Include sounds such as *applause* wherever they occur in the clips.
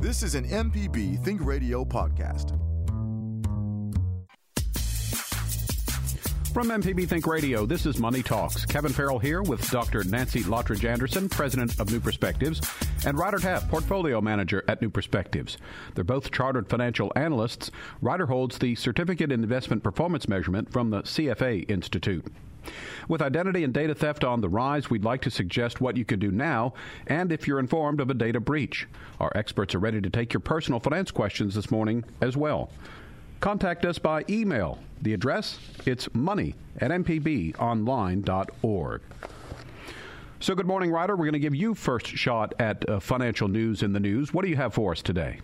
This is an MPB Think Radio podcast. From MPB Think Radio, this is Money Talks. Kevin Farrell here with Dr. Nancy Lottridge Anderson, president of New Perspectives, and Ryder Taff, portfolio manager at New Perspectives. They're both chartered financial analysts. Ryder holds the Certificate in Investment Performance Measurement from the CFA Institute. With identity and data theft on the rise, we'd like to suggest what you can do now and if you're informed of a data breach. Our experts are ready to take your personal finance questions this morning as well. Contact us by email. The address? It's money at mpbonline.org. So, good morning, Ryder. We're going to give you first shot at uh, financial news in the news. What do you have for us today?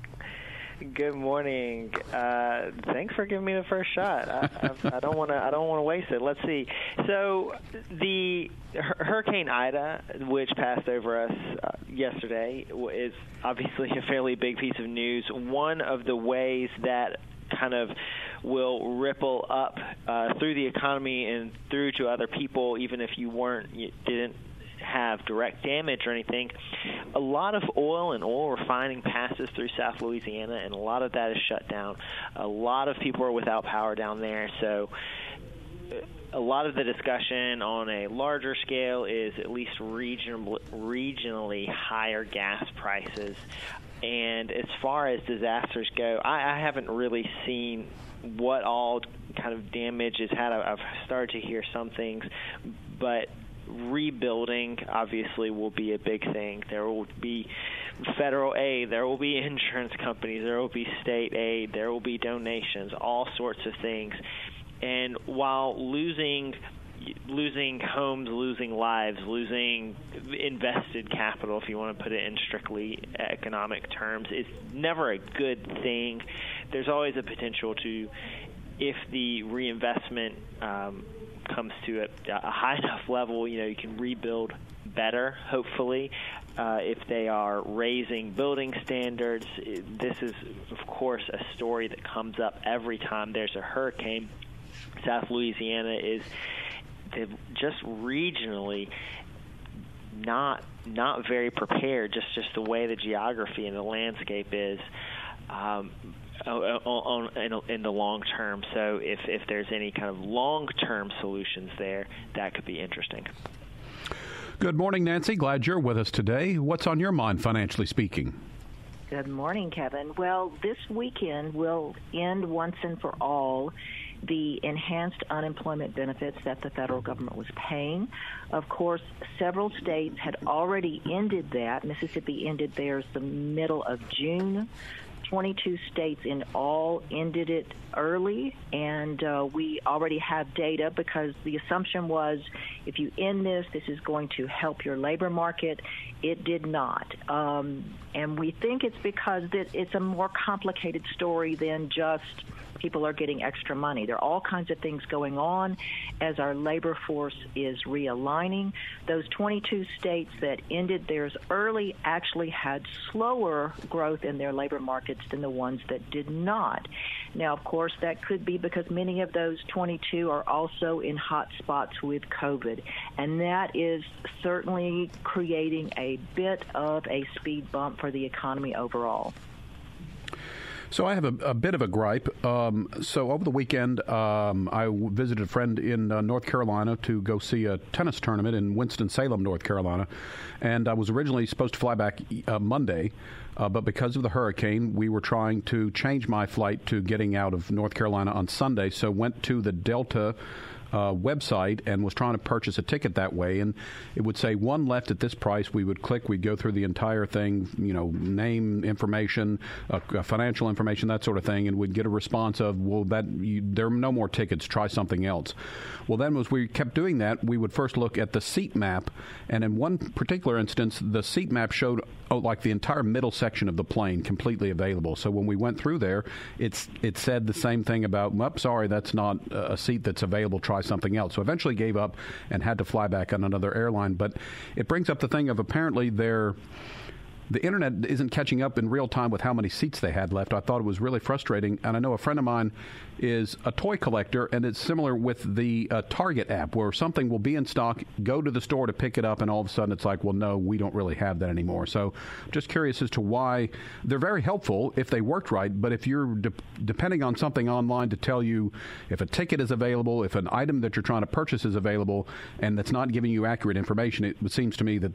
Good morning. Uh, thanks for giving me the first shot. I, don't want to. I don't want to waste it. Let's see. So the Hurricane Ida, which passed over us uh, yesterday, is obviously a fairly big piece of news. One of the ways that kind of will ripple up uh, through the economy and through to other people, even if you weren't you didn't have direct damage or anything. A lot of oil and oil refining passes through South Louisiana, and a lot of that is shut down. A lot of people are without power down there, so uh, a lot of the discussion on a larger scale is at least regional, regionally higher gas prices. And as far as disasters go, I, I haven't really seen what all kind of damage is had. I've started to hear some things, but rebuilding obviously will be a big thing. There will be federal aid, there will be *laughs* insurance companies, there will be state aid, there will be donations, all sorts of things. And while losing losing homes, losing lives, losing invested capital, if you want to put it in strictly economic terms, is never a good thing. There's always a potential to, if the reinvestment um, comes to a, a high enough level, you know, you can rebuild better, hopefully. Uh, if they are raising building standards, this is, of course, a story that comes up every time there's a hurricane. South Louisiana is just regionally not not very prepared. Just just the way the geography and the landscape is. Um, on, in, in the long term. So if, if there's any kind of long term solutions there, that could be interesting. Good morning, Nancy. Glad you're with us today. What's on your mind, financially speaking? Good morning, Kevin. Well, this weekend will end once and for all the enhanced unemployment benefits that the federal government was paying. Of course, several states had already ended that. Mississippi ended theirs the middle of June. 22 states in all ended it early, and uh, we already have data because the assumption was if you end this, this is going to help your labor market. It did not. Um, and we think it's because it's a more complicated story than just people are getting extra money. There are all kinds of things going on as our labor force is realigning. Those 22 states that ended theirs early actually had slower growth in their labor markets than the ones that did not. Now, of course, that could be because many of those 22 are also in hot spots with COVID, and that is certainly creating a bit of a speed bump for the economy overall. So I have a, a bit of a gripe. Um, so over the weekend, um, I w- visited a friend in uh, North Carolina to go see a tennis tournament in Winston Salem, North Carolina, and I was originally supposed to fly back uh, Monday. Uh, but because of the hurricane, we were trying to change my flight to getting out of North Carolina on Sunday. So went to the Delta uh, website and was trying to purchase a ticket that way, and it would say one left at this price. We would click, we'd go through the entire thing, you know, name information, uh, financial information, that sort of thing, and we'd get a response of, well, that you, there are no more tickets. Try something else. Well, then as we kept doing that, we would first look at the seat map, and in one particular instance, the seat map showed oh, like the entire middle section of the plane completely available. So when we went through there, it's it said the same thing about, well, sorry, that's not a seat that's available. Try something else. So eventually gave up and had to fly back on another airline. But it brings up the thing of apparently they're the internet isn't catching up in real time with how many seats they had left. I thought it was really frustrating. And I know a friend of mine is a toy collector, and it's similar with the uh, Target app, where something will be in stock, go to the store to pick it up, and all of a sudden it's like, well, no, we don't really have that anymore. So, just curious as to why they're very helpful if they worked right, but if you're de- depending on something online to tell you if a ticket is available, if an item that you're trying to purchase is available, and that's not giving you accurate information, it seems to me that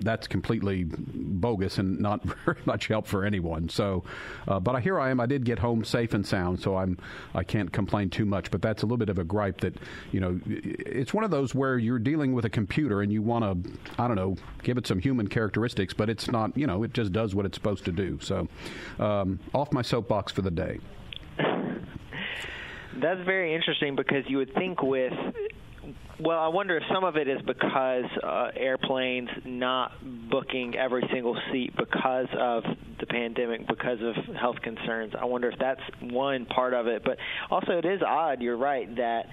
that's completely bogus and not *laughs* very much help for anyone. So, uh, but here I am. I did get home safe and sound, so I'm I can't complain too much. But that's a little bit of a gripe that you know it's one of those where you're dealing with a computer and you want to I don't know give it some human characteristics, but it's not you know it just does what it's supposed to do. So, um, off my soapbox for the day. *laughs* That's very interesting because you would think with well, I wonder if some of it is because uh, airplanes not booking every single seat because of the pandemic, because of health concerns. I wonder if that's one part of it. But also, it is odd. You're right that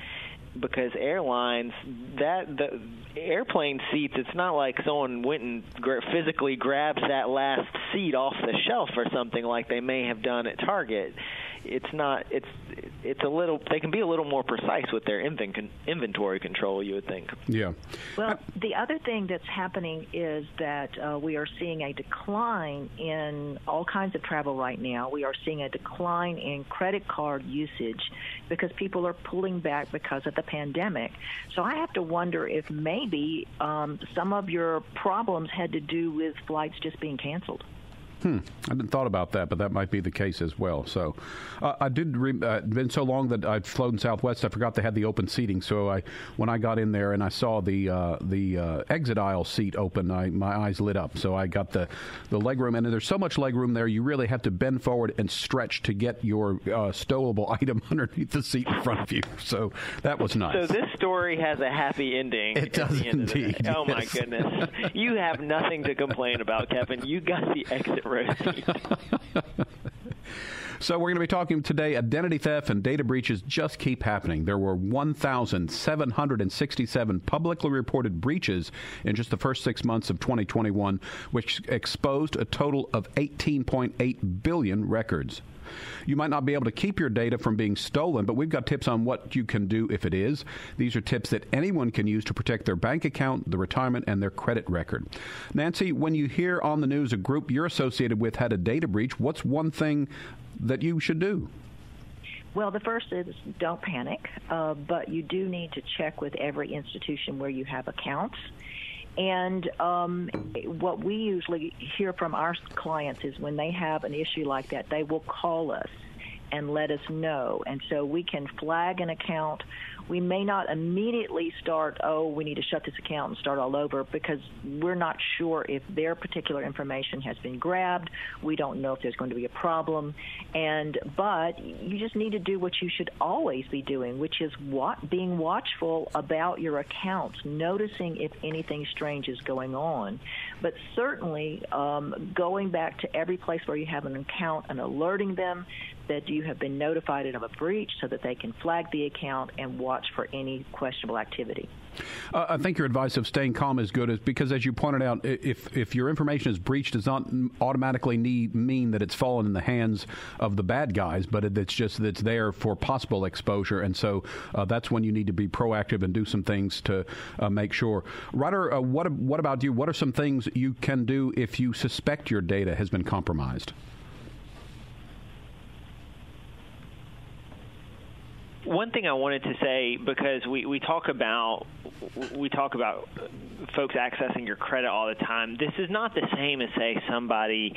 because airlines that the airplane seats it's not like someone went and physically grabs that last seat off the shelf or something like they may have done at Target it's not it's it's a little they can be a little more precise with their inventory control you would think. Yeah. Well the other thing that's happening is that uh, we are seeing a decline in all kinds of travel right now. We are seeing a decline in credit card usage because people are pulling back because of the pandemic. So i have to wonder if maybe um, some of your problems had to do with flights just being canceled Hmm. I hadn't thought about that, but that might be the case as well. So, uh, I did. Re- uh, been so long that I've flown Southwest, I forgot they had the open seating. So, I when I got in there and I saw the uh, the uh, exit aisle seat open, I, my eyes lit up. So, I got the the leg room, and there's so much legroom there, you really have to bend forward and stretch to get your uh, stowable *laughs* item underneath the seat in front of you. So, that was nice. So, this story has a happy ending. It does indeed. Oh my goodness, you have nothing to complain about, Kevin. You got the exit *laughs* *laughs* So we're going to be talking today. Identity theft and data breaches just keep happening. There were 1,767 publicly reported breaches in just the first six months of 2021, which exposed a total of 18.8 billion records. You might not be able to keep your data from being stolen, but we've got tips on what you can do if it is. These are tips that anyone can use to protect their bank account, the retirement, and their credit record. Nancy, when you hear on the news a group you're associated with had a data breach, what's one thing that you should do? Well, the first is don't panic, uh, but you do need to check with every institution where you have accounts and um, what we usually hear from our clients is when they have an issue like that, they will call us and let us know. And so we can flag an account we may not immediately start, oh, we need to shut this account and start all over because we're not sure if their particular information has been grabbed. We don't know if there's going to be a problem. And but you just need to do what you should always be doing, which is what being watchful about your accounts, noticing if anything strange is going on. But certainly um, going back to every place where you have an account and alerting them that you have been notified of a breach so that they can flag the account and watch for any questionable activity. Uh, I think your advice of staying calm is good, is because as you pointed out, if if your information is breached, does not automatically need mean that it's fallen in the hands of the bad guys, but it's just that it's there for possible exposure, and so uh, that's when you need to be proactive and do some things to uh, make sure. Ryder, uh, what what about you? What are some things you can do if you suspect your data has been compromised? One thing I wanted to say because we, we talk about we talk about folks accessing your credit all the time. This is not the same as say somebody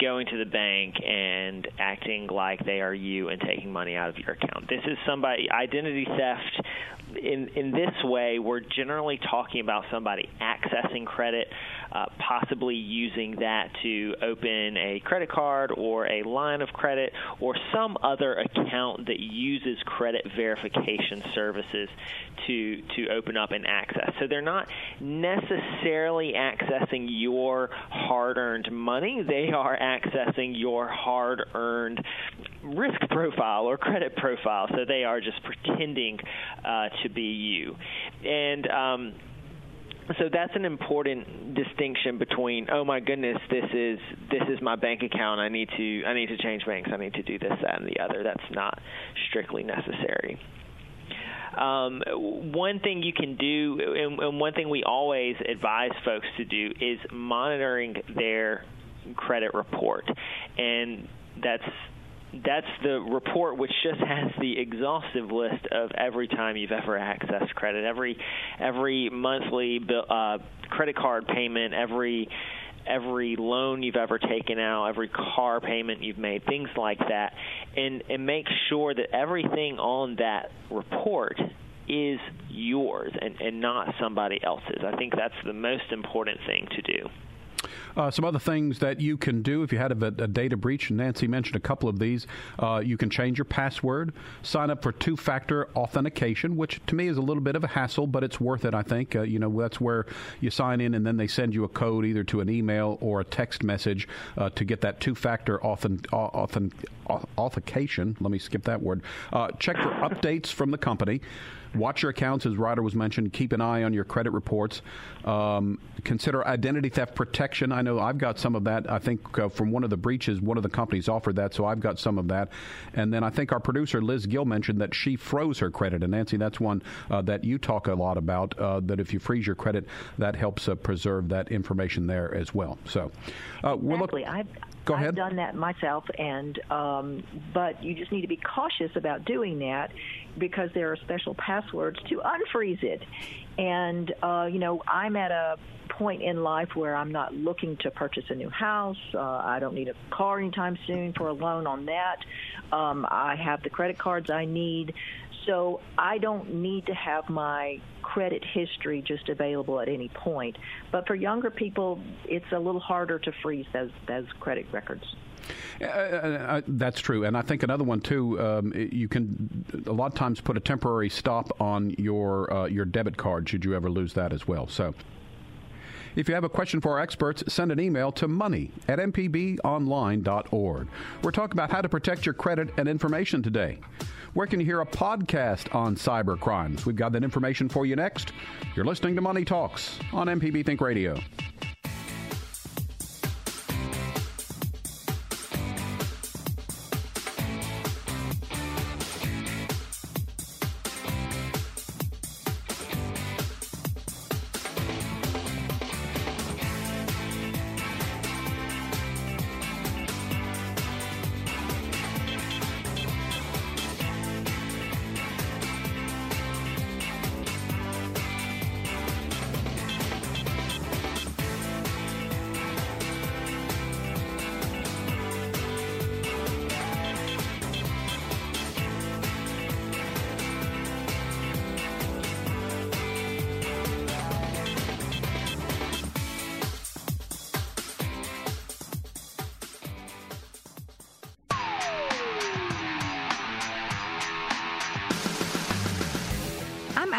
going to the bank and acting like they are you and taking money out of your account. This is somebody identity theft in in this way, we're generally talking about somebody accessing credit, uh, possibly using that to open a credit card or a line of credit or some other account that uses credit verification services to to open up and access. So they're not necessarily accessing your hard-earned money; they are accessing your hard-earned risk profile or credit profile. So they are just pretending uh, to be you. And um, so that's an important distinction between oh my goodness this is this is my bank account I need to I need to change banks I need to do this that and the other that's not strictly necessary. Um, one thing you can do, and, and one thing we always advise folks to do, is monitoring their credit report, and that's that's the report which just has the exhaustive list of every time you've ever accessed credit, every every monthly bill, uh, credit card payment, every every loan you've ever taken out, every car payment you've made, things like that, and and make sure that everything on that report is yours and, and not somebody else's. I think that's the most important thing to do. Uh, some other things that you can do if you had a, a data breach, Nancy mentioned a couple of these. Uh, you can change your password, sign up for two factor authentication, which to me is a little bit of a hassle, but it's worth it, I think. Uh, you know, that's where you sign in and then they send you a code either to an email or a text message uh, to get that two factor authentication. Let me skip that word. Uh, check for updates from the company. Watch your accounts, as Ryder was mentioned. Keep an eye on your credit reports. Um, consider identity theft protection. I know I've got some of that. I think uh, from one of the breaches, one of the companies offered that, so I've got some of that. And then I think our producer Liz Gill mentioned that she froze her credit. And Nancy, that's one uh, that you talk a lot about. Uh, that if you freeze your credit, that helps uh, preserve that information there as well. So, uh, exactly. Look- I've Go ahead. I've done that myself, and um, but you just need to be cautious about doing that because there are special passwords to unfreeze it. And uh, you know, I'm at a point in life where I'm not looking to purchase a new house. Uh, I don't need a car anytime soon for a loan on that. Um, I have the credit cards I need. So I don't need to have my credit history just available at any point. But for younger people, it's a little harder to freeze those those credit records. Uh, uh, uh, that's true, and I think another one too. Um, you can a lot of times put a temporary stop on your uh, your debit card should you ever lose that as well. So. If you have a question for our experts, send an email to money at mpbonline.org. We're talking about how to protect your credit and information today. Where can you hear a podcast on cyber crimes? We've got that information for you next. You're listening to Money Talks on MPB Think Radio.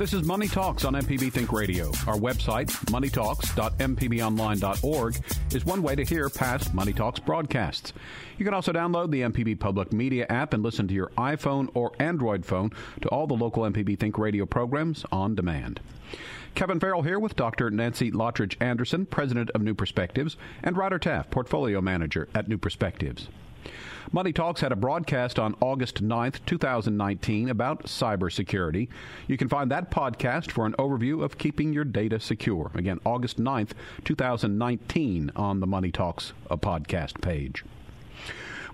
This is Money Talks on MPB Think Radio. Our website, moneytalks.mpbonline.org, is one way to hear past Money Talks broadcasts. You can also download the MPB Public Media app and listen to your iPhone or Android phone to all the local MPB Think Radio programs on demand. Kevin Farrell here with Dr. Nancy Lottridge Anderson, President of New Perspectives, and Ryder Taft, Portfolio Manager at New Perspectives. Money Talks had a broadcast on August 9th, 2019 about cybersecurity. You can find that podcast for an overview of keeping your data secure. Again, August 9th, 2019 on the Money Talks uh, podcast page.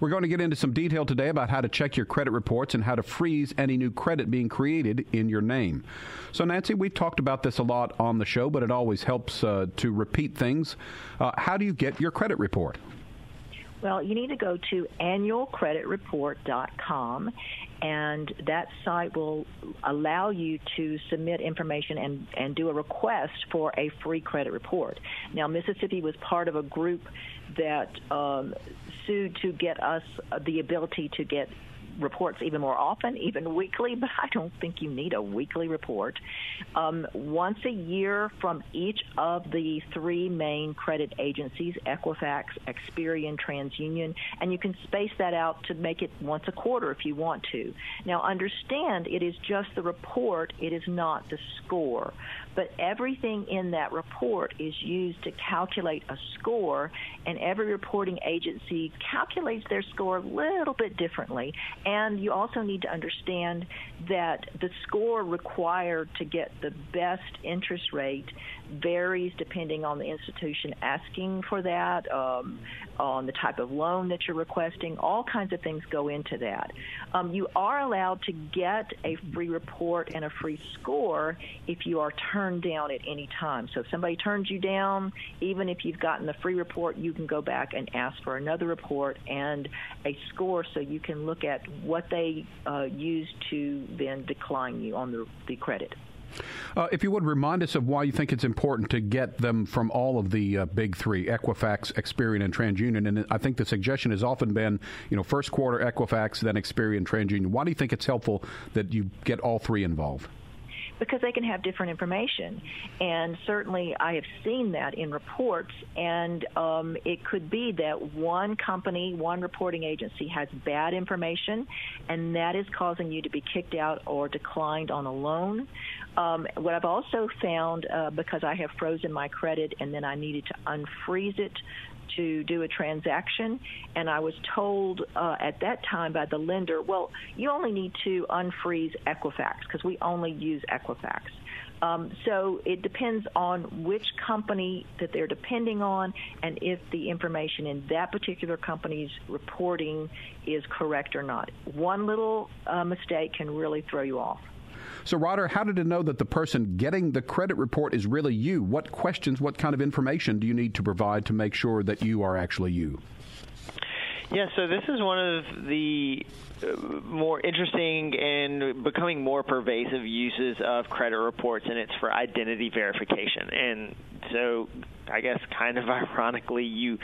We're going to get into some detail today about how to check your credit reports and how to freeze any new credit being created in your name. So, Nancy, we've talked about this a lot on the show, but it always helps uh, to repeat things. Uh, how do you get your credit report? Well, you need to go to annualcreditreport.com, and that site will allow you to submit information and, and do a request for a free credit report. Now, Mississippi was part of a group that um, sued to get us the ability to get reports even more often, even weekly, *laughs* but I don't think you need a weekly report. Um, once a year from each of the three main credit agencies, Equifax, Experian, TransUnion, and you can space that out to make it once a quarter if you want to. Now, understand it is just the report, it is not the score but everything in that report is used to calculate a score, and every reporting agency calculates their score a little bit differently. And you also need to understand that the score required to get the best interest rate varies depending on the institution asking for that, um, on the type of loan that you're requesting. All kinds of things go into that. Um, you are allowed to get a free report and a free score if you are turned down at any time. So if somebody turns you down, even if you've gotten the free report, you can go back and ask for another report and a score so you can look at what they uh, use to then decline you on the, the credit. Uh, if you would remind us of why you think it's important to get them from all of the uh, big three, Equifax, Experian, and TransUnion. And I think the suggestion has often been, you know, first quarter Equifax, then Experian, TransUnion. Why do you think it's helpful that you get all three involved? Because they can have different information. And certainly I have seen that in reports, and um, it could be that one company, one reporting agency has bad information, and that is causing you to be kicked out or declined on a loan. Um, what I've also found, uh, because I have frozen my credit and then I needed to unfreeze it to do a transaction, and I was told uh, at that time by the lender, well, you only need to unfreeze Equifax because we only use Equifax. Um, so it depends on which company that they're depending on and if the information in that particular company's reporting is correct or not. One little uh, mistake can really throw you off. So, Ryder, how did it know that the person getting the credit report is really you? What questions, what kind of information do you need to provide to make sure that you are actually you? Yeah, so this is one of the uh, more interesting and becoming more pervasive uses of credit reports, and it's for identity verification. And so I guess kind of *laughs* ironically, you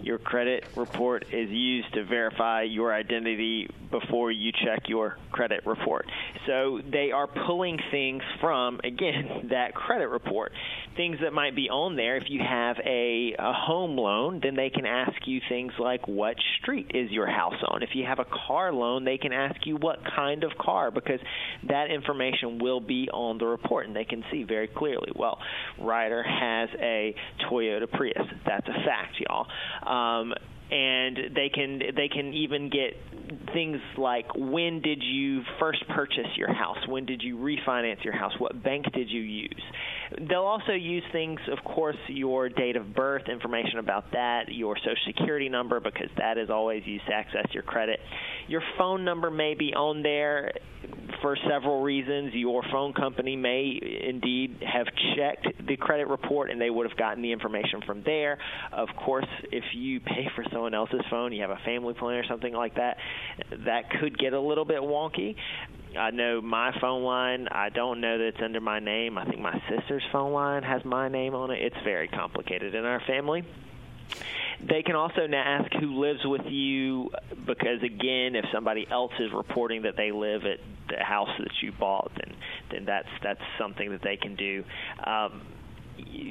your credit report is used to verify your identity before you check your credit report. So they are pulling things from *laughs* again that credit report, things that might be on there. If you have a, a home loan, then they can ask you things like what street is your house on. If you have a car loan, they can ask you what kind of car because that information will be on the report and they can see very clearly. Well, Ryder has a Toyota Prius. That's a fact, y'all. Um, and they can they can even get things like when did you first purchase your house when did you refinance your house what bank did you use they'll also use things of course your date of birth information about that your social security number because that is always used to access your credit. Your phone number may be on there for several reasons. Your phone company may indeed have checked the credit report and they would have gotten the information from there. Of course if you pay for someone else's phone, you have a family plan or something like that, that could get a little bit wonky. I know my phone line. I don't know that it's under my name. I think my sister's phone line has my name on it. It's very complicated in our family. They can also now ask who lives with you because, again, if somebody else is reporting that they live at the house that you bought, then then that's that's something that they can do. Um,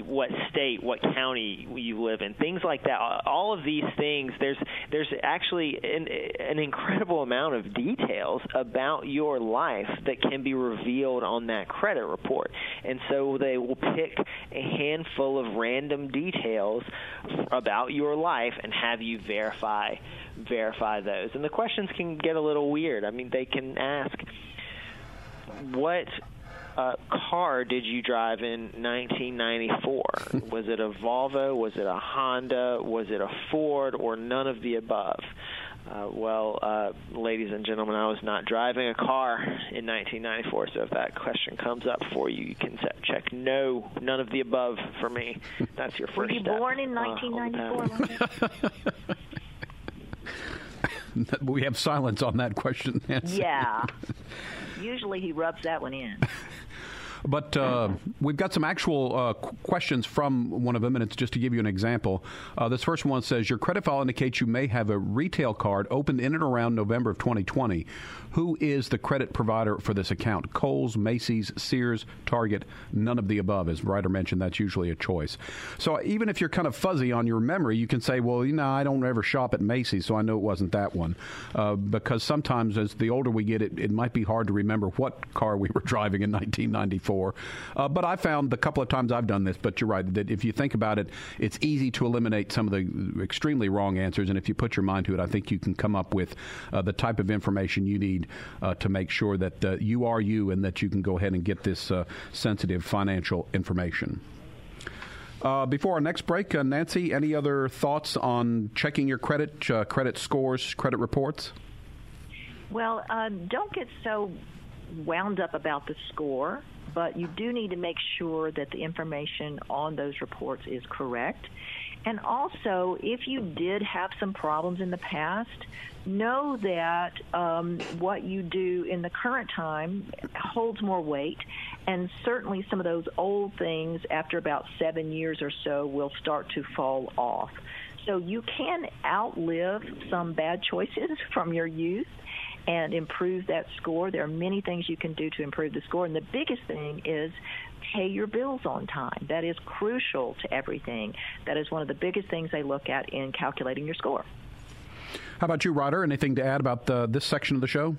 what state, what county you live in, things like that. All of these things, there's there's actually an, an incredible amount of details about your life that can be revealed on that credit report, and so they will pick a handful of random details about your life and have you verify verify those. And the questions can get a little weird. I mean, they can ask what uh, car did you drive in 1994? was it a Volvo? Was it a Honda? Was it a Ford? Or none of the above? Uh, well, uh, ladies and gentlemen, I was not driving a car in 1994, so if that question comes up for you, you can check no, none of the above for me. That's your *laughs* first Were you step, born in uh, 1994? *laughs* we have silence on that question. Nancy. yeah. *laughs* Usually he rubs that one in. *laughs* But uh, we've got some actual uh, questions from one of them, and it's just to give you an example. Uh, this first one says Your credit file indicates you may have a retail card opened in and around November of 2020. Who is the credit provider for this account? Kohl's, Macy's, Sears, Target, none of the above. As Ryder mentioned, that's usually a choice. So even if you're kind of fuzzy on your memory, you can say, well, you know, I don't ever shop at Macy's, so I know it wasn't that one. Uh, because sometimes as the older we get, it, it might be hard to remember what car we were *laughs* driving in 1994. Uh, but I found the couple of times I've done this, but you're right, that if you think about it, it's easy to eliminate some of the extremely wrong answers. And if you put your mind to it, I think you can come up with uh, the type of information you need uh, to make sure that uh, you are you and that you can go ahead and get this uh, sensitive financial information. Uh, before our next break, uh, Nancy, any other thoughts on checking your credit, uh, credit scores, credit reports? Well, uh, don't get so wound up about the score, but you do need to make sure that the information on those reports is correct. And also, if you did have some problems in the past, know that um, what you do in the current time holds more weight. And certainly, some of those old things, after about seven years or so, will start to fall off. So, you can outlive some bad choices *laughs* from your youth and improve that score. There are many things you can do to improve the score. And the biggest thing is pay your bills on time. That is crucial to everything. That is one of the biggest things they look at in calculating your score. How about you, Ryder? Anything to add about the, this section of the show?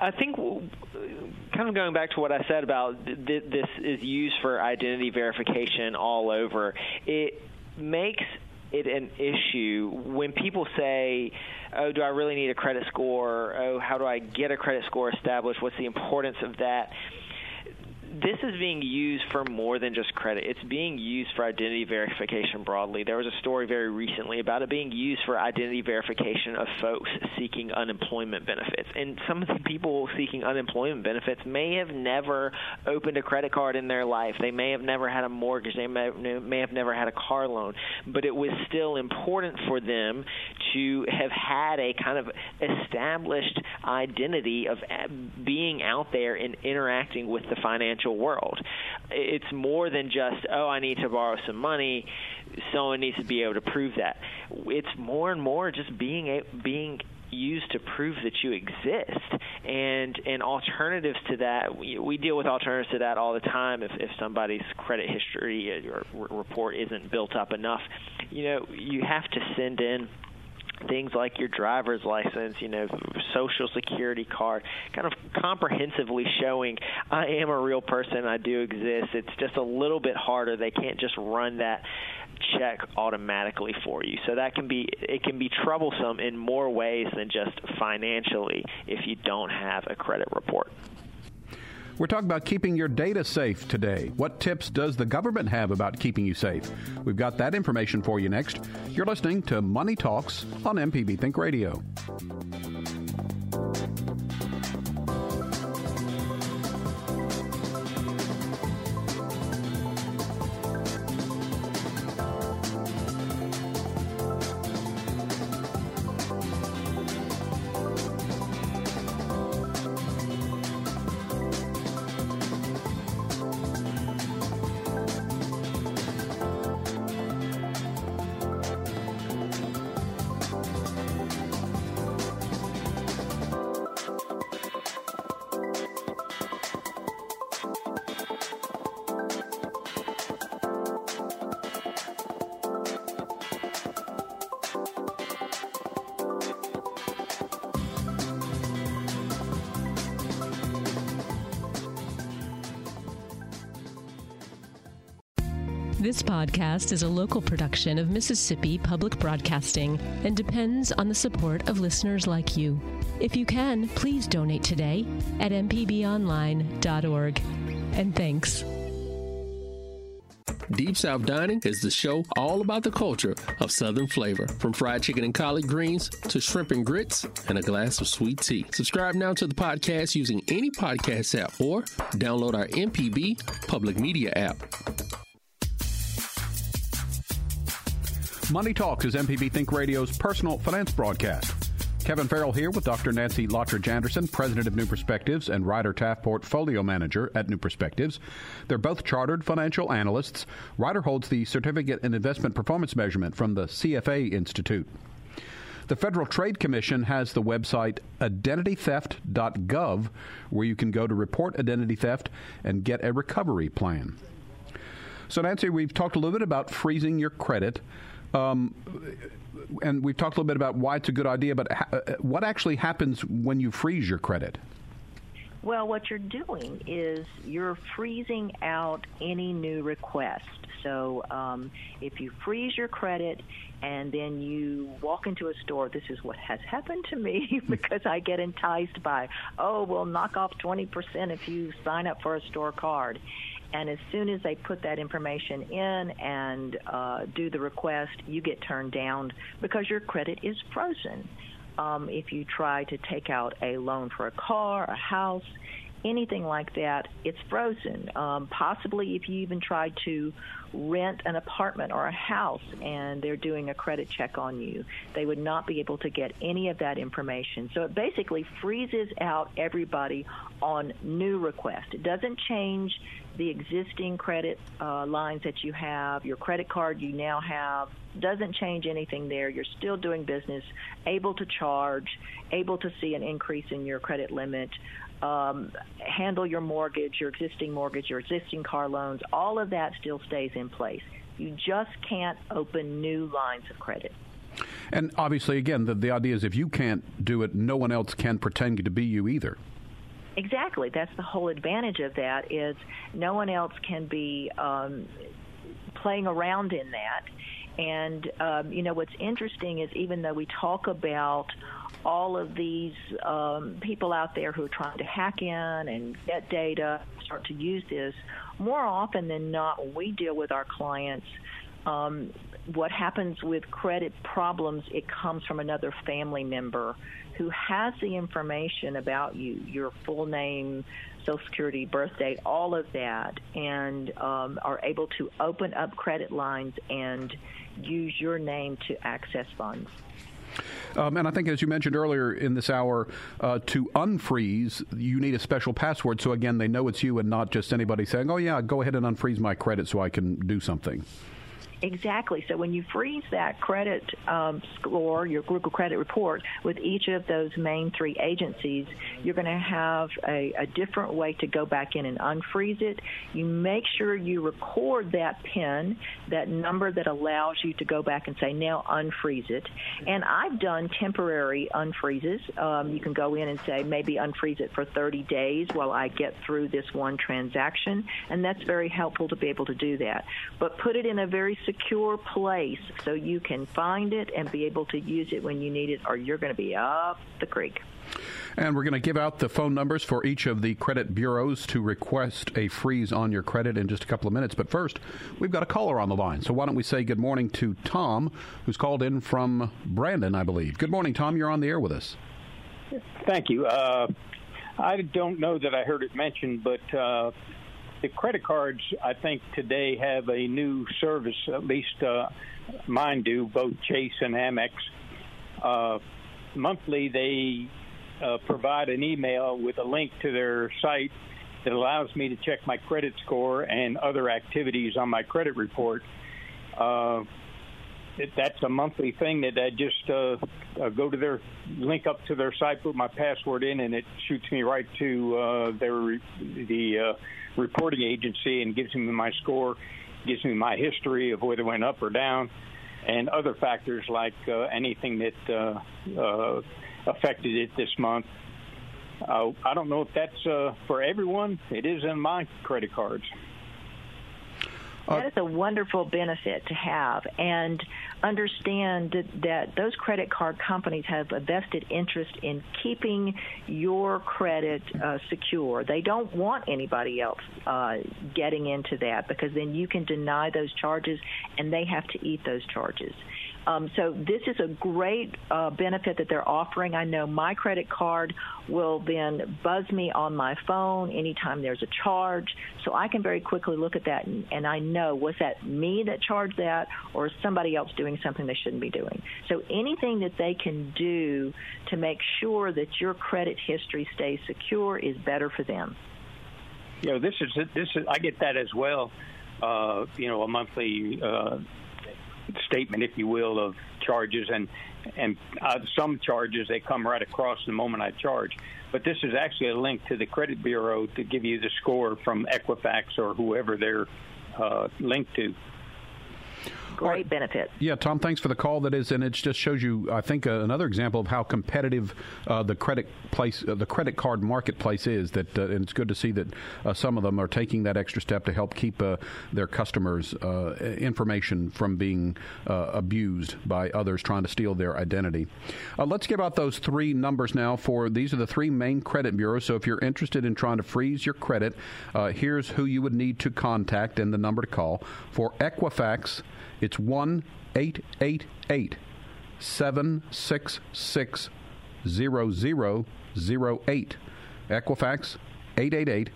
I think, kind of going back to what I said about th- this is used for identity verification all over. It makes it an issue when people say, "Oh, do I really need a credit score? Oh, how do I get a credit score established? What's the importance of that?" This is being used for more than just credit. It's being used for identity verification broadly. There was a story very recently about it being used for identity verification of folks seeking unemployment benefits. And some of the people seeking unemployment benefits may have never opened a credit card in their life. They may have never had a mortgage. They may, may have never had a car loan. But it was still important for them to have had a kind of established identity of eh, being out there and interacting with the financial financial world. It's more than just, oh, I need to borrow some money. Someone needs to be able to prove that. It's more and more just being a, being used to prove that you exist and and alternatives to that we, we deal with alternatives to that all the time if if somebody's credit history uh, or report isn't built up enough you know you have to send in things like your driver's license, you know, social security card, kind of comprehensively showing I am a real person, I do exist. It's just a little bit harder. They can't just run that check automatically for you. So that can be it can be troublesome in more ways than just financially if you don't have a credit report. We're talking about keeping your data safe today. What tips does the government have about keeping you safe? We've got that information for you next. You're listening to Money Talks on MPB Think Radio. Podcast is a local production of Mississippi Public Broadcasting and depends on the support of listeners like you. If you can, please donate today at mpbonline.org. And thanks. Deep South Dining is the show all about the culture of Southern flavor, from fried chicken and collard greens to shrimp and grits and a glass of sweet tea. Subscribe now to the podcast using any podcast app or download our MPB public media app. Money Talks is MPB Think Radio's personal finance broadcast. Kevin Farrell here with Dr. Nancy Lottridge Anderson, president of New Perspectives and Ryder Taft portfolio manager at New Perspectives. They're both chartered financial analysts. Ryder holds the certificate in investment performance measurement from the CFA Institute. The Federal Trade Commission has the website identitytheft.gov where you can go to report identity theft and get a recovery plan. So, Nancy, we've talked a little bit about freezing your credit. Um, and we've talked a little bit about why it's a good idea, but ha- uh, what actually happens when you freeze your credit? Well, what you're doing is you're freezing out any new request. So um, if you freeze your credit and then you walk into a store, this is what has happened to me *laughs* because I get enticed by, oh, we'll knock off 20% if you sign up for a store card. And as soon as they put that information in and uh, do the request, you get turned down because your credit is frozen. Um, if you try to take out a loan for a car, a house, anything like that, it's frozen. Um, possibly if you even try to rent an apartment or a house and they're doing a credit check on you, they would not be able to get any of that information. So it basically freezes out everybody on new requests. It doesn't change the existing credit uh, lines that you have, your credit card you now have, doesn't change anything there. You're still doing business, able to charge, able to see an increase in your credit limit, um, handle your mortgage, your existing mortgage, your existing car loans. All of that still stays in place. You just can't open new lines of credit. And obviously, again, the, the idea is if you can't do it, no one else can pretend to be you either. Exactly. That's the whole advantage of that is no one else can be um, playing around in that. And um, you know what's interesting is even though we talk about all of these um, people out there who are trying to hack in and get data, start to use this, more often than not, when we deal with our clients, um, what happens with credit problems, it comes from another family member who has the information about you, your full name, social security, birth date, all of that, and um, are able to open up credit lines and use your name to access funds. Um, and I think, as you mentioned earlier in this hour, uh, to unfreeze, you need a special password. So, again, they know it's you and not just anybody saying, oh, yeah, go ahead and unfreeze my credit so I can do something. Exactly. So when you freeze that credit um, score, your Google credit report, with each of those main three agencies, you're going to have a, a different way to go back in and unfreeze it. You make sure you record that PIN, that number that allows you to go back and say, now unfreeze it. And I've done temporary unfreezes. Um, you can go in and say, maybe unfreeze it for 30 days while I get through this one transaction. And that's very helpful to be able to do that. But put it in a very secure place so you can find it and be able to use it when you need it, or you're going to be up the creek. And we're going to give out the phone numbers for each of the credit bureaus to request a freeze on your credit in just a couple of minutes. But first, we've got a caller on the line. So why don't we say good morning to Tom, who's called in from Brandon, I believe. Good morning, Tom. You're on the air with us. Thank you. Uh, I don't know that I heard it mentioned, but uh, the credit cards, I think today have a new service. At least uh, mine do. Both Chase and Amex. Uh, monthly, they uh, provide an email with a link to their site that allows me to check my credit score and other activities on my credit report. Uh, that's a monthly thing that I just uh, uh, go to their link up to their site, put my password in, and it shoots me right to uh, their the uh, reporting agency and gives me my score, gives me my history of whether it went up or down, and other factors like uh, anything that uh, uh, affected it this month. Uh, I don't know if that's uh, for everyone. It is in my credit cards. Uh, that is a wonderful benefit to have, and understand that, that those credit card companies have a vested interest in keeping your credit uh, secure. They don't want anybody else uh, getting into that because then you can deny those charges, and they have to eat those charges. Um, so this is a great uh, benefit that they're offering. I know my credit card will then buzz me on my phone anytime there's a charge, so I can very quickly look at that and, and I know was that me that charged that or is somebody else doing something they shouldn't be doing. So anything that they can do to make sure that your credit history stays secure is better for them. You know, this is this is I get that as well. Uh, you know, a monthly. Uh, statement, if you will, of charges, and and uh, some charges they come right across the moment I charge. But this is actually a link to the credit bureau to give you the score from Equifax or whoever they're uh, linked to great benefit. Yeah, Tom, thanks for the call. That is, and it just shows you, I think, uh, another example of how competitive uh, the credit place, uh, the credit card marketplace is. That uh, and it's good to see that uh, some of them are taking that extra step to help keep uh, their customers' information from being abused by others trying to steal their identity. let's give out those three numbers now. For these are the three main credit bureaus. So if you're interested in trying to freeze your credit, here's who you would need to contact and the number to call for Equifax. It's 1 888 766 0008. Equifax 888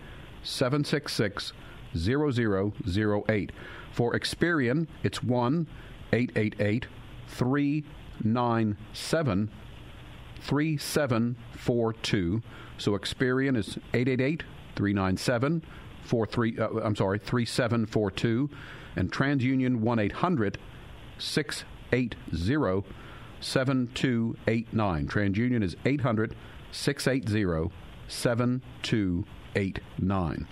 766 0008. For Experian, it's 1 888 397 3742. So Experian is 888 397 43 uh, I'm sorry 3742 and TransUnion 1 800 680 7289. TransUnion is 800 680 7289.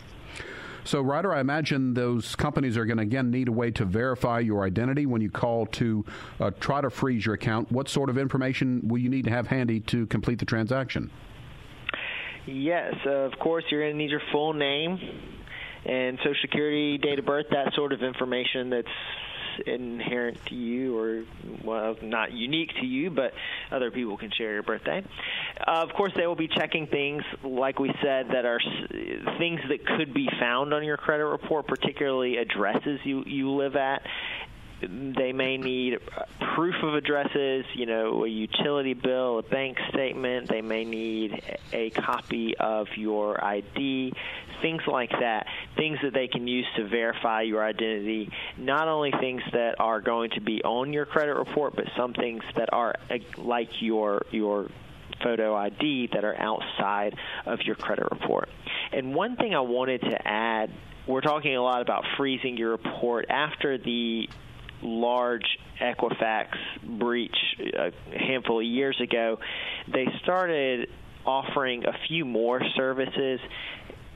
So, Ryder, I imagine those companies are going to again need a way to verify your identity when you call to uh, try to freeze your account. What sort of information will you need to have handy to complete the transaction? Yes, uh, of course, you're going to need your full name, and Social Security, date of birth, that sort of information that's inherent to you or well not unique to you but other people can share your birthday. Uh, of course they will be checking things like we said that are things that could be found on your credit report particularly addresses you you live at they may need uh, proof of addresses, you know, a utility bill, a bank statement. They may need a copy of your ID, things like that. Things that they can use to verify your identity. Not only things that are going to be on your credit report, but some things that are uh, like your your photo ID that are outside of your credit report. And one thing I wanted to add we're talking a lot about freezing your report after the large Equifax breach a handful of years ago, they started offering a few more services.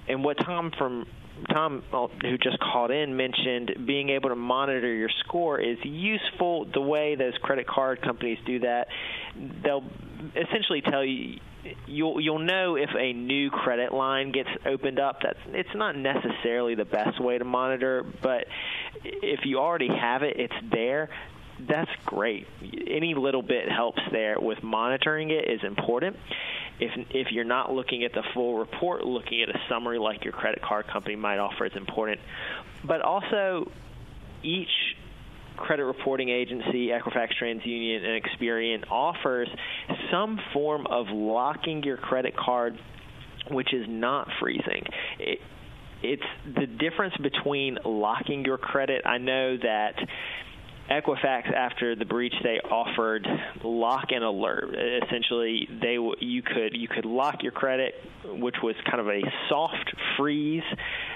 And what Tom from Tom, uh, who just called in, mentioned being able to monitor your score is useful. The way those credit card companies do that, they'll essentially tell you you'll you'll know if a new credit line gets opened up. That's it's not necessarily the best way to monitor, but if you already have it, it's there. That's great. Any little bit helps there with monitoring it is important. If if you're not looking at the full report, looking at a summary like your credit card company might offer is important. But also each credit reporting agency, Equifax, TransUnion, and Experian offers some form of locking your credit card, which is not freezing. It, it's the difference between locking your credit. I know that Equifax, after the breach, they offered lock and alert. Essentially, they you could you could lock your credit, which was kind of a soft freeze,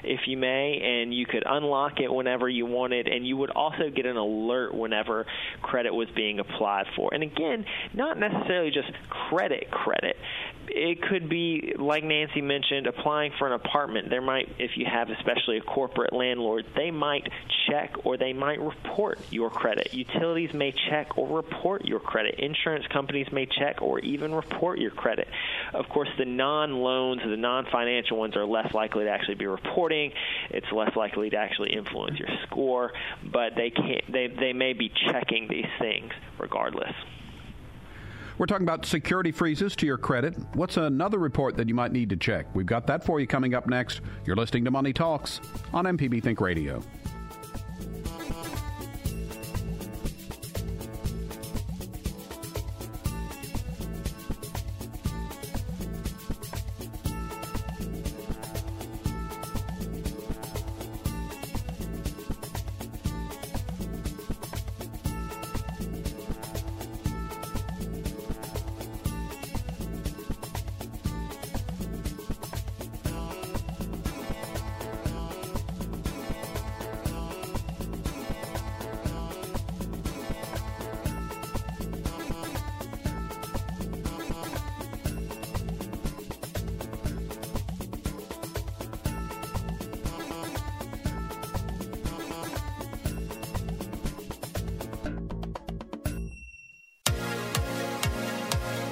if you may, and you could unlock it whenever you wanted, and you would also get an alert whenever credit was being applied for. And again, not necessarily just credit credit it could be like Nancy mentioned, applying for an apartment. There might, if you have especially a corporate landlord, they might check or they might report your credit. Utilities may check or report your credit. Insurance companies may check or even report your credit. Of course, the non-loans, the non-financial ones are less likely to actually be reporting. It's less likely to actually influence your score, but they can't. They they may be checking these things regardless. We're talking about security freezes to your credit. What's another report that you might need to check? We've got that for you coming up next. You're listening to Money Talks on MPB Think Radio.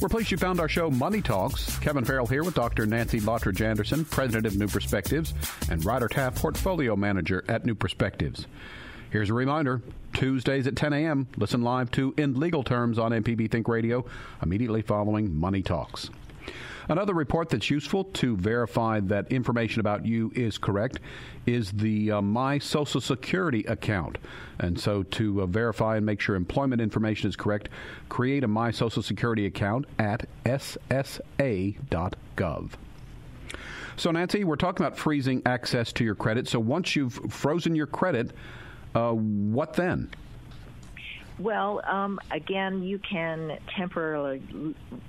We're pleased you found our show Money Talks. Kevin Farrell here with Dr. Nancy Lottridge Anderson, President of New Perspectives, and Ryder Taff, Portfolio Manager at New Perspectives. Here's a reminder Tuesdays at 10 a.m., listen live to In Legal Terms on MPB Think Radio, immediately following Money Talks. Another report that's useful to verify that information about you is correct is the uh, My Social Security account. And so, to uh, verify and make sure employment information is correct, create a My Social Security account at ssa.gov. So, Nancy, we're talking about freezing access to your credit. So, once you've frozen your credit, uh, what then? Well, um, again, you can temporarily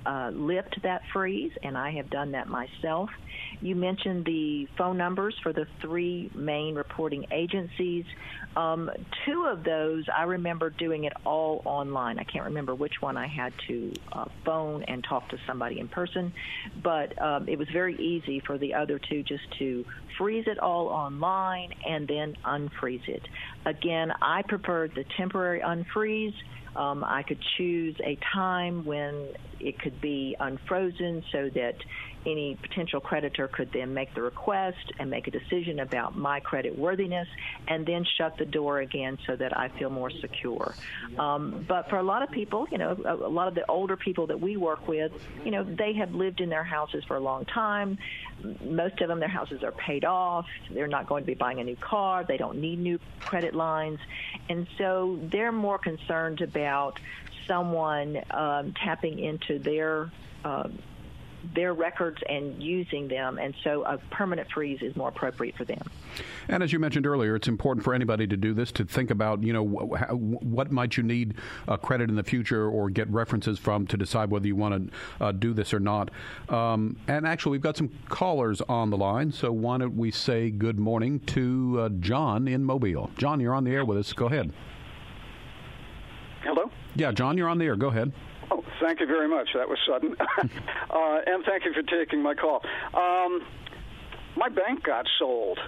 uh, lift that freeze, and I have done that myself. You mentioned the phone numbers for the three main reporting agencies. Um, two of those, I remember doing it all online. I can't remember which one I had to uh, phone and talk to somebody in person, but um, it was very easy for the other two just to freeze it all online and then unfreeze it. Again, I preferred the temporary unfreeze. Um, I could choose a time when it could be unfrozen so that any potential creditor could then make the request and make a decision about my credit worthiness and then shut the door again so that I feel more secure. Um, but for a lot of people, you know, a, a lot of the older people that we work with, you know, they have lived in their houses for a long time. Most of them, their houses are paid off. They're not going to be buying a new car. They don't need new credit lines. And so they're more concerned about someone um, tapping into their um, their records and using them, and so a permanent freeze is more appropriate for them. And as you mentioned earlier, it's important for anybody to do this to think about, you know, what might you need uh, credit in the future or get references from to decide whether you want to uh, do this or not. Um, and actually, we've got some callers on the line, so why don't we say good morning to uh, John in Mobile? John, you're on the air with us. Go ahead. Hello. Yeah, John, you're on the air. Go ahead. Thank you very much. That was sudden. *laughs* uh, and thank you for taking my call. Um, my bank got sold.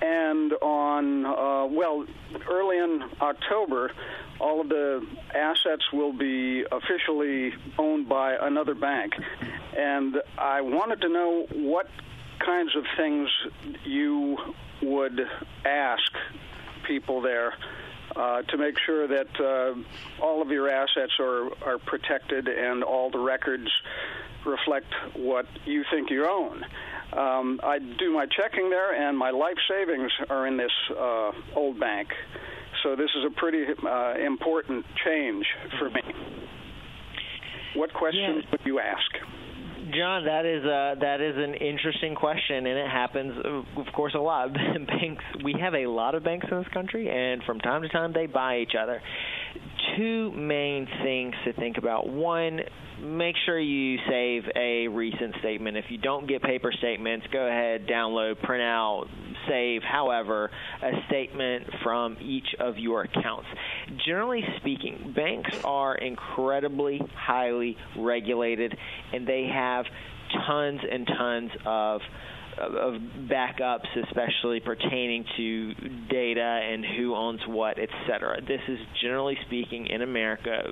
And on, uh, well, early in October, all of the assets will be officially owned by another bank. And I wanted to know what kinds of things you would ask people there uh, to make sure that uh, all of your assets are, are protected and all the records reflect what you think you own. Um, I do my checking there, and my life savings are in this uh, old bank. So this is a pretty uh, important change for me. What questions yes. would you ask? John, that is a, that is an interesting question, and it happens, of course, a lot. *laughs* banks, we have a lot of banks in this country, and from time to time they buy each other. Two main things to think about. One, make sure you save a recent statement. If you don't get paper statements, go ahead, download, print out, save, however, a statement from each of your accounts. Generally speaking, banks are incredibly highly regulated and they have tons and tons of of backups, especially pertaining to data and who owns what, etc. This is generally speaking in America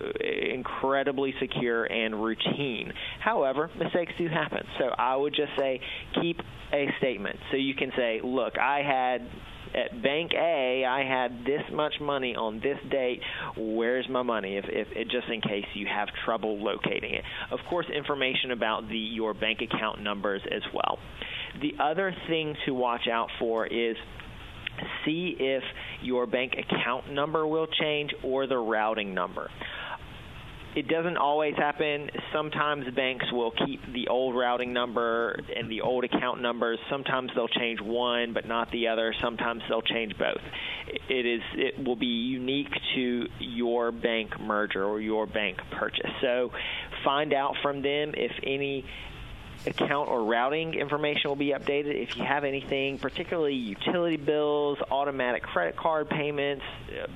incredibly secure and routine. However, mistakes do happen. So I would just say keep a statement. So you can say, look, I had at bank A, I had this much money on this date. Where's my money? If, if, if, just in case you have trouble locating it. Of course, information about the your bank account numbers as well. The other thing to watch out for is see if your bank account number will change or the routing number. It doesn't always happen. Sometimes banks will keep the old routing number and the old account numbers. Sometimes they'll change one but not the other. Sometimes they'll change both. It is it will be unique to your bank merger or your bank purchase. So find out from them if any account or routing information will be updated. If you have anything, particularly utility bills, automatic credit card payments, uh,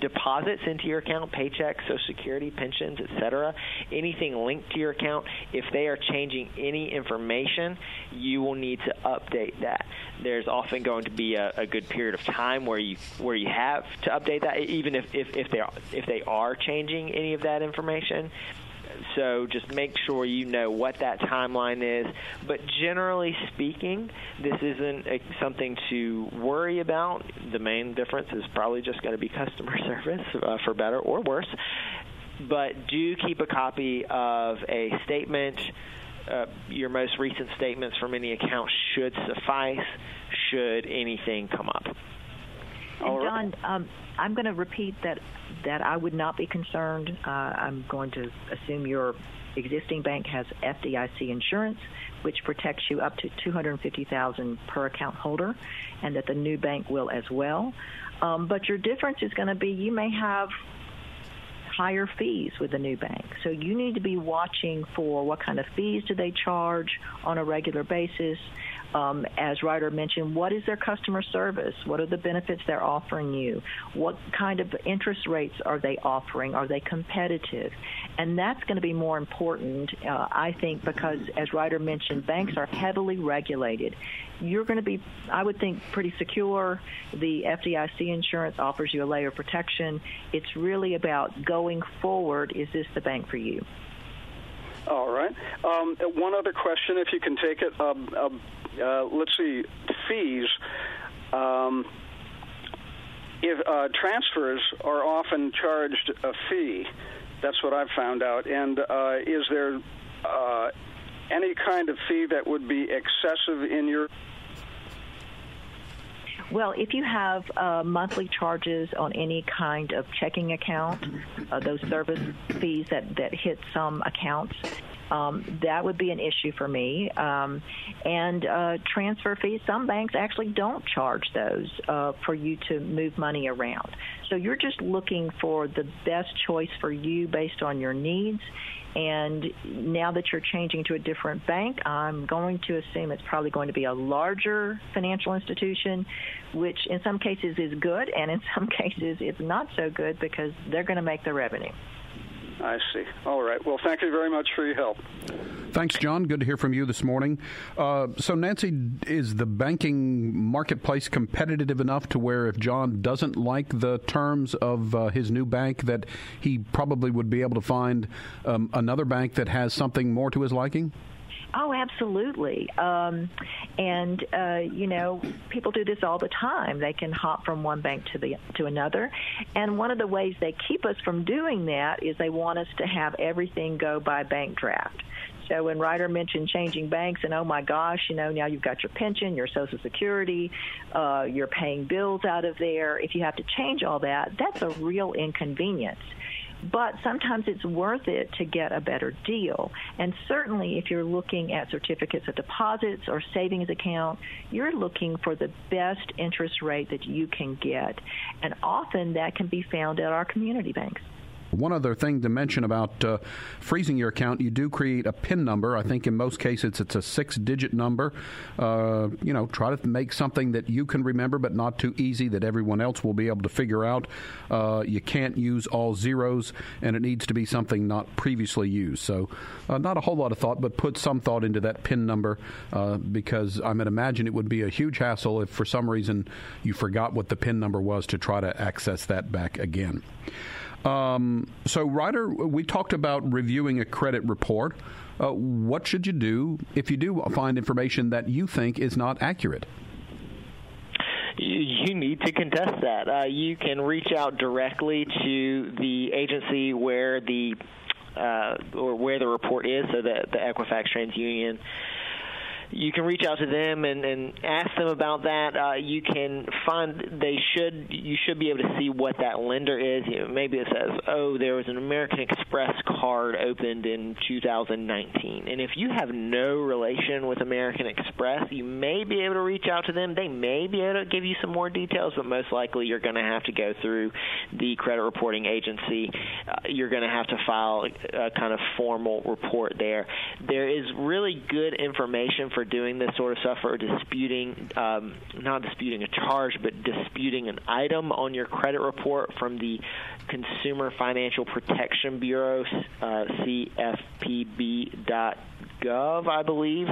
deposits into your account, paychecks, Social Security, pensions, etc., anything linked to your account, if they are changing any information, you will need to update that. There's often going to be a, a good period of time where you where you have to update that, even if, if, if they are if they are changing any of that information. So just make sure you know what that timeline is. But generally speaking, this isn't a, something to worry about. The main difference is probably just going to be customer *laughs* service, uh, for better or worse. But do keep a copy of a statement. Uh, your most recent statements from any account should suffice should anything come up. And John, um, I'm going to repeat that that I would not be concerned. Uh, I'm going to assume your existing bank has FDIC insurance, which protects you up to 250,000 per account holder, and that the new bank will as well. Um, but your difference is going to be you may have higher fees with the new bank. So you need to be watching for what kind of fees do they charge on a regular basis um, as Ryder mentioned, what is their customer service? What are the benefits they're offering you? What kind of interest rates are they offering? Are they competitive? And that's going to be more important, uh, I think, because as Ryder mentioned, banks are heavily regulated. You're going to be, I would think, pretty secure. The FDIC insurance offers you a layer of protection. It's really about going forward. Is this the bank for you? All right. Um, one other question, if you can take it. Um, uh, uh, let's see, fees. Um, if uh, transfers are often charged a fee, that's what I've found out. And uh, is there uh, any kind of fee that would be excessive in your? Well, if you have uh, monthly charges on any kind of checking account, uh, those service fees that, that hit some accounts, um, that would be an issue for me. Um, and uh, transfer fees, some banks actually don't charge those uh, for you to move money around. So you're just looking for the best choice for you based on your needs. And now that you're changing to a different bank, I'm going to assume it's probably going to be a larger financial institution, which in some cases is good, and in *laughs* some cases it's not so good because they're going to make the revenue. I see. All right. Well, thank you very much for your help. Thanks, John. Good to hear from you this morning. Uh, so, Nancy, is the banking marketplace competitive enough to where if John doesn't like the terms of uh, his new bank, that he probably would be able to find um, another bank that has something more to his liking? Oh, absolutely. Um, and uh, you know, people do this all the time. They can hop from one bank to the to another, and one of the ways they keep us from doing that is they want us to have everything go by bank draft. So when Ryder mentioned changing banks, and oh my gosh, you know, now you've got your pension, your Social Security, uh, you're paying bills out of there. If you have to change all that, that's a real inconvenience but sometimes it's worth it to get a better deal. And certainly, if you're looking at certificates of deposits or savings account, you're looking for the best interest rate that you can get. And often that can be found at our community banks. One other thing to mention about uh, freezing your account, you do create a PIN number. I think in most cases it's a six digit number. Uh, you know, try to make something that you can remember, but not too easy that everyone else will be able to figure out. Uh, you can't use all zeros, and it needs to be something not previously used. So, uh, not a whole lot of thought, but put some thought into that PIN number uh, because I would imagine it would be a huge hassle if for some reason you forgot what the PIN number was to try to access that back again. Um, so, Ryder, we talked about reviewing a credit report. Uh, what should you do if you do find information that you think is not accurate? you need to contest that. Uh, you can reach out directly to the agency where the uh, or where the report is, so that the Equifax TransUnion you can reach out to them and, and ask them about that. Uh, you can find they should you should be able to see what that lender is. You know, maybe it says, oh, there was an American Express card opened in 2019, and if you have no relation with American Express, you may be able to reach out to them. They may be able to give you some more details, but most likely you're going to have to go through the credit reporting agency. Uh, you're going to have to file a kind of formal report there. There is really good information for for doing this sort of stuff or disputing, um, not disputing a charge, but disputing an item on your credit report from the Consumer Financial Protection Bureau, uh, CFPB.gov, I believe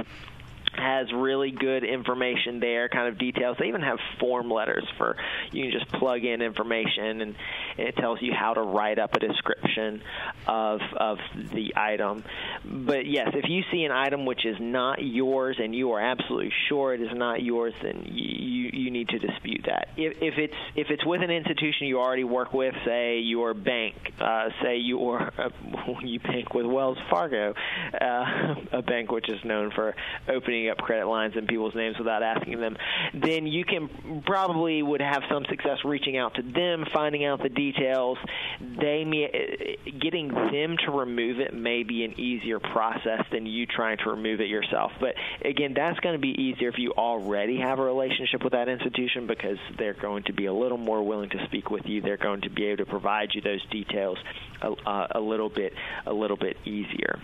has really good information there, kind of details. They even have form letters for you can just plug in information and and it tells you how to write up a description of of the item. But yes, if you see an item which is not yours and you are absolutely sure it is not yours, then you you need to dispute that. If, if it's if it's with an institution you already work with, say your bank, uh, say your uh, *laughs* you bank with Wells Fargo, uh, *laughs* a bank which is known for opening up credit lines in people's names without asking them, then you can probably would have some success reaching out to them, finding out the details. They may, getting them to remove it may be an easier process than you trying to remove it yourself. But again, that's going to be easier if you already have a relationship with that institution because they're going to be a little more willing to speak with you. They're going to be able to provide you those details a, uh, a little bit a little bit easier.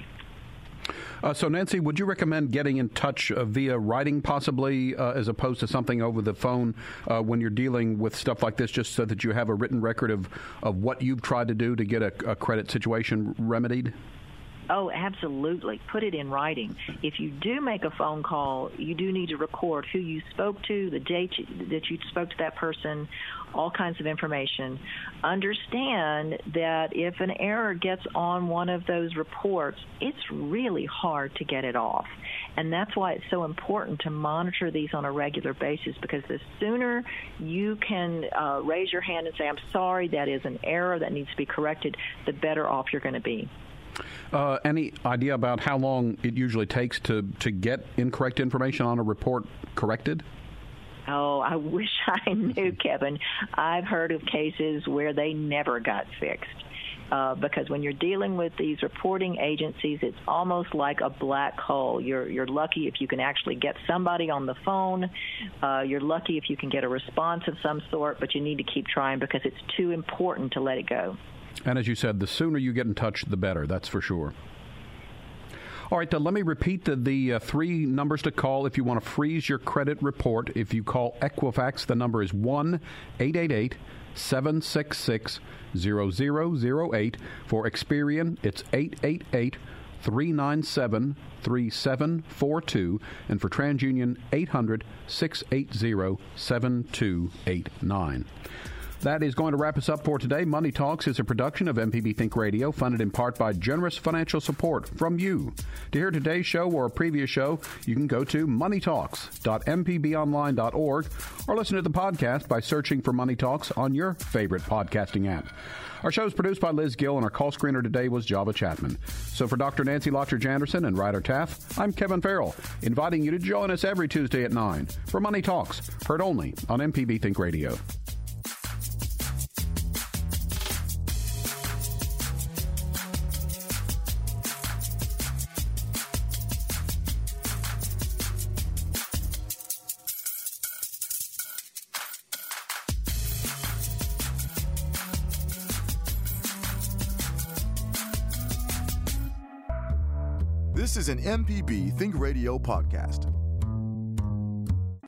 Uh, so, Nancy, would you recommend getting in touch uh, via writing, possibly, uh, as opposed to something over the phone uh, when you're dealing with stuff like this, just so that you have a written record of, of what you've tried to do to get a, a credit situation remedied? Oh, absolutely. Put it in writing. If you do make a phone call, you do need to record who you spoke to, the date that you spoke to that person, all kinds of information. Understand that if an error gets on one of those reports, it's really hard to get it off. And that's why it's so important to monitor these on a regular basis because the sooner you can uh, raise your hand and say, I'm sorry, that is an error that needs to be corrected, the better off you're going to be. Uh, any idea about how long it usually takes to, to get incorrect information on a report corrected? Oh, I *laughs* wish I knew, Kevin. I've heard of cases where they never got fixed. Uh, because when you're dealing with these reporting agencies, it's almost like a black hole. You're you're lucky if you can actually get somebody on the phone. Uh, you're lucky if you can get a response of some sort, but you need to keep trying because it's too important to let it go. And as you said, the sooner you get in touch, the better. That's for sure. All right, uh, let me repeat the, the uh, three numbers to call if you want to freeze your credit report. If you call Equifax, the number is 1 888 766 0008. For Experian, it's 888 397 3742. And for TransUnion, 800 680 7289. That is going to wrap us up for today. Money Talks is a production of MPB Think Radio, funded in part by generous financial support from you. To hear today's show or a previous show, you can go to moneytalks.mpbonline.org or listen to the podcast by searching for Money Talks on your favorite podcasting app. Our show is produced by Liz Gill, and our call screener today was Java Chapman. So for Dr. Nancy Lottridge Anderson and Ryder Taff, I'm Kevin Farrell, inviting you to join us every Tuesday at 9 for Money Talks, heard only on MPB Think Radio. Is an MPB Think Radio podcast.